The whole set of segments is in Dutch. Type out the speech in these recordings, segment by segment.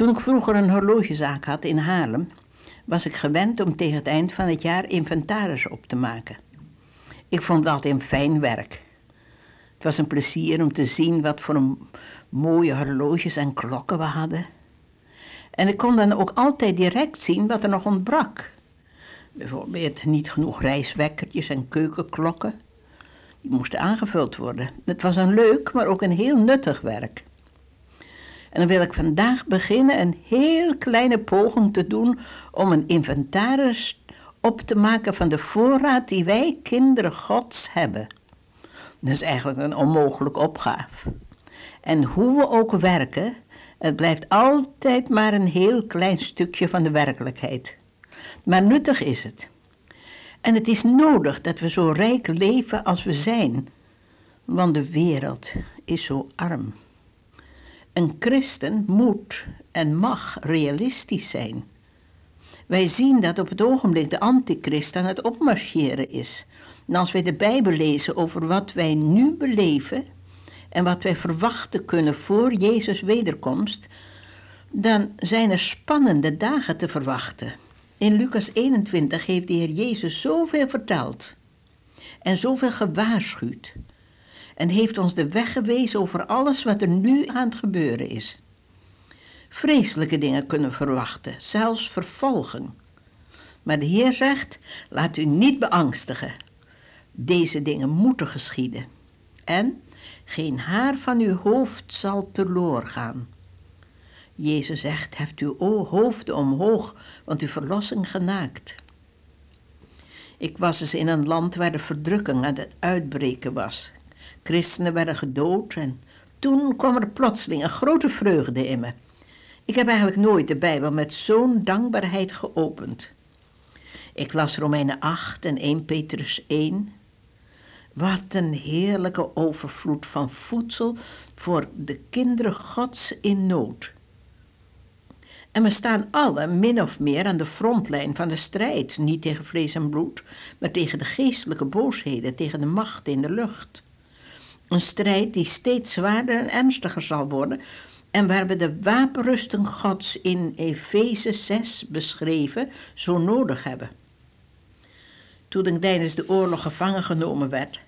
Toen ik vroeger een horlogezaak had in Haarlem, was ik gewend om tegen het eind van het jaar inventaris op te maken. Ik vond dat een fijn werk. Het was een plezier om te zien wat voor een mooie horloges en klokken we hadden. En ik kon dan ook altijd direct zien wat er nog ontbrak. Bijvoorbeeld niet genoeg reiswekkertjes en keukenklokken. Die moesten aangevuld worden. Het was een leuk, maar ook een heel nuttig werk. En dan wil ik vandaag beginnen een heel kleine poging te doen om een inventaris op te maken van de voorraad die wij kinderen Gods hebben. Dat is eigenlijk een onmogelijke opgave. En hoe we ook werken, het blijft altijd maar een heel klein stukje van de werkelijkheid. Maar nuttig is het. En het is nodig dat we zo rijk leven als we zijn, want de wereld is zo arm. Een christen moet en mag realistisch zijn. Wij zien dat op het ogenblik de antichrist aan het opmarcheren is. En als wij de Bijbel lezen over wat wij nu beleven en wat wij verwachten kunnen voor Jezus' wederkomst, dan zijn er spannende dagen te verwachten. In Lucas 21 heeft de Heer Jezus zoveel verteld en zoveel gewaarschuwd en heeft ons de weg gewezen over alles wat er nu aan het gebeuren is. Vreselijke dingen kunnen verwachten, zelfs vervolging. Maar de Heer zegt: laat u niet beangstigen. Deze dingen moeten geschieden. En geen haar van uw hoofd zal teloor gaan. Jezus zegt: heft uw hoofden omhoog, want uw verlossing genaakt. Ik was eens in een land waar de verdrukking aan het uitbreken was. Christenen werden gedood en toen kwam er plotseling een grote vreugde in me. Ik heb eigenlijk nooit de Bijbel met zo'n dankbaarheid geopend. Ik las Romeinen 8 en 1 Petrus 1. Wat een heerlijke overvloed van voedsel voor de kinderen Gods in nood. En we staan alle min of meer aan de frontlijn van de strijd, niet tegen vlees en bloed, maar tegen de geestelijke boosheden, tegen de macht in de lucht. Een strijd die steeds zwaarder en ernstiger zal worden en waar we de wapenrusting Gods in Efeze 6 beschreven zo nodig hebben. Toen ik tijdens de oorlog gevangen genomen werd,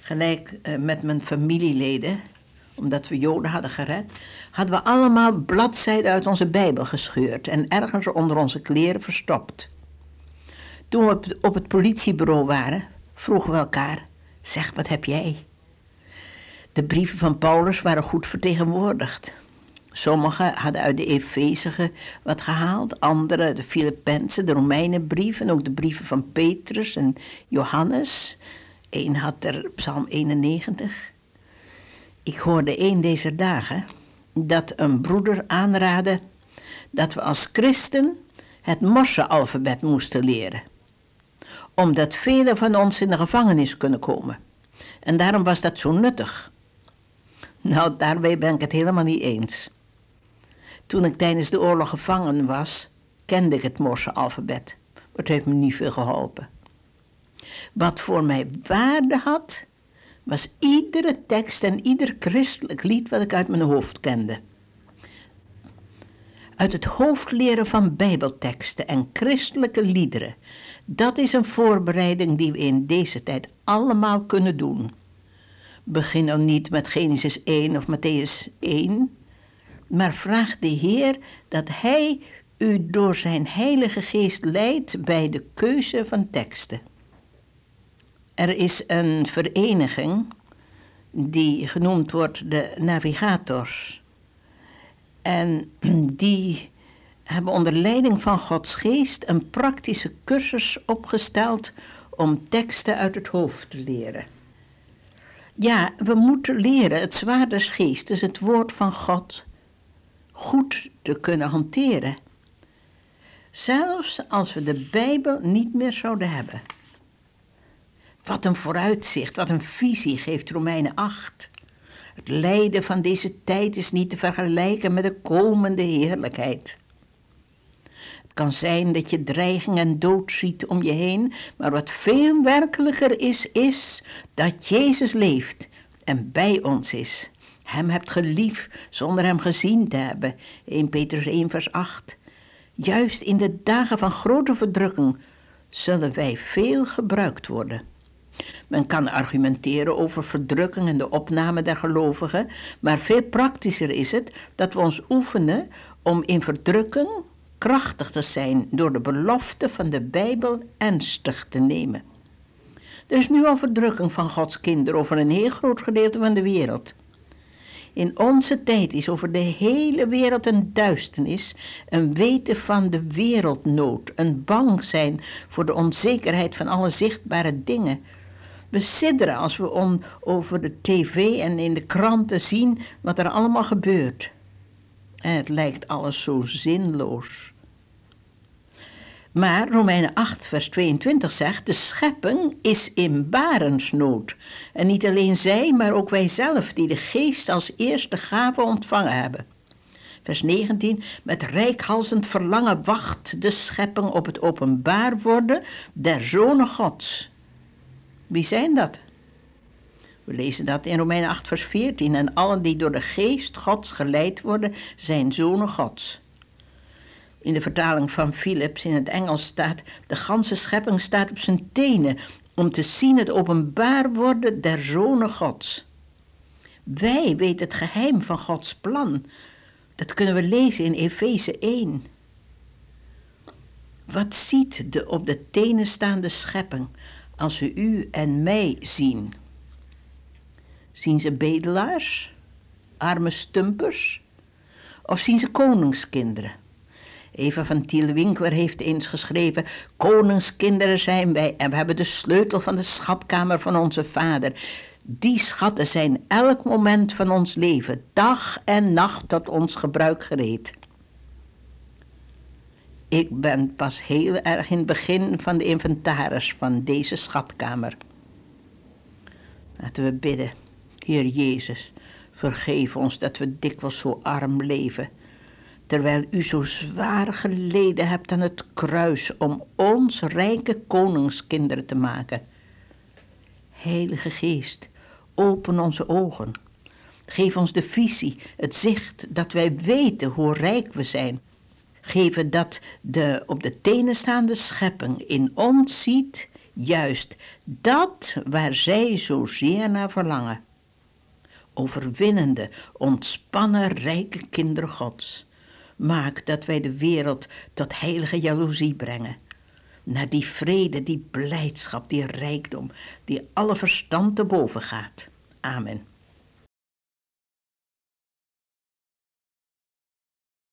gelijk eh, met mijn familieleden, omdat we Joden hadden gered, hadden we allemaal bladzijden uit onze Bijbel gescheurd en ergens onder onze kleren verstopt. Toen we op het politiebureau waren, vroegen we elkaar: Zeg, wat heb jij? De brieven van Paulus waren goed vertegenwoordigd. Sommigen hadden uit de Efezige wat gehaald, anderen de Filippenzen, de Romeinenbrief en ook de brieven van Petrus en Johannes. Eén had er Psalm 91. Ik hoorde een deze dagen dat een broeder aanraadde dat we als christen het Morse-alfabet moesten leren. Omdat velen van ons in de gevangenis kunnen komen. En daarom was dat zo nuttig. Nou, daarbij ben ik het helemaal niet eens. Toen ik tijdens de oorlog gevangen was, kende ik het Morse-alfabet. Maar het heeft me niet veel geholpen. Wat voor mij waarde had, was iedere tekst en ieder christelijk lied wat ik uit mijn hoofd kende. Uit het hoofd leren van bijbelteksten en christelijke liederen, dat is een voorbereiding die we in deze tijd allemaal kunnen doen. Begin dan niet met Genesis 1 of Matthäus 1, maar vraag de Heer dat Hij u door zijn Heilige Geest leidt bij de keuze van teksten. Er is een vereniging die genoemd wordt de Navigators. En die hebben onder leiding van Gods Geest een praktische cursus opgesteld om teksten uit het hoofd te leren. Ja, we moeten leren het zwaard des geestes, het woord van God, goed te kunnen hanteren. Zelfs als we de Bijbel niet meer zouden hebben. Wat een vooruitzicht, wat een visie geeft Romeinen 8. Het lijden van deze tijd is niet te vergelijken met de komende heerlijkheid. Kan zijn dat je dreiging en dood ziet om je heen, maar wat veel werkelijker is, is dat Jezus leeft en bij ons is. hem hebt gelief zonder hem gezien te hebben. 1 Petrus 1 vers 8. Juist in de dagen van grote verdrukking zullen wij veel gebruikt worden. Men kan argumenteren over verdrukking en de opname der gelovigen, maar veel praktischer is het dat we ons oefenen om in verdrukking krachtig te zijn door de belofte van de Bijbel ernstig te nemen. Er is nu al verdrukking van Gods kinderen over een heel groot gedeelte van de wereld. In onze tijd is over de hele wereld een duisternis, een weten van de wereldnood, een bang zijn voor de onzekerheid van alle zichtbare dingen. We sidderen als we on, over de tv en in de kranten zien wat er allemaal gebeurt. En het lijkt alles zo zinloos. Maar Romeinen 8, vers 22 zegt: De schepping is in barensnood. En niet alleen zij, maar ook wij zelf, die de geest als eerste gave ontvangen hebben. Vers 19: Met rijkhalsend verlangen wacht de schepping op het openbaar worden der zonen Gods. Wie zijn dat? We lezen dat in Romeinen 8, vers 14. En allen die door de geest Gods geleid worden, zijn zonen Gods. In de vertaling van Philips in het Engels staat: De ganse schepping staat op zijn tenen om te zien het openbaar worden der zonen Gods. Wij weten het geheim van Gods plan. Dat kunnen we lezen in Efeze 1. Wat ziet de op de tenen staande schepping als ze u en mij zien? Zien ze bedelaars, arme stumpers of zien ze koningskinderen? Eva van Tiel Winkler heeft eens geschreven: Koningskinderen zijn wij en we hebben de sleutel van de schatkamer van onze vader. Die schatten zijn elk moment van ons leven, dag en nacht tot ons gebruik gereed. Ik ben pas heel erg in het begin van de inventaris van deze schatkamer. Laten we bidden. Heer Jezus, vergeef ons dat we dikwijls zo arm leven terwijl u zo zwaar geleden hebt aan het kruis om ons rijke koningskinderen te maken. Heilige Geest, open onze ogen. Geef ons de visie, het zicht dat wij weten hoe rijk we zijn. Geef dat de op de tenen staande schepping in ons ziet, juist dat waar zij zozeer naar verlangen. Overwinnende, ontspannen, rijke kinderen Gods. Maak dat wij de wereld tot heilige jaloezie brengen. Naar die vrede, die blijdschap, die rijkdom, die alle verstand te boven gaat. Amen.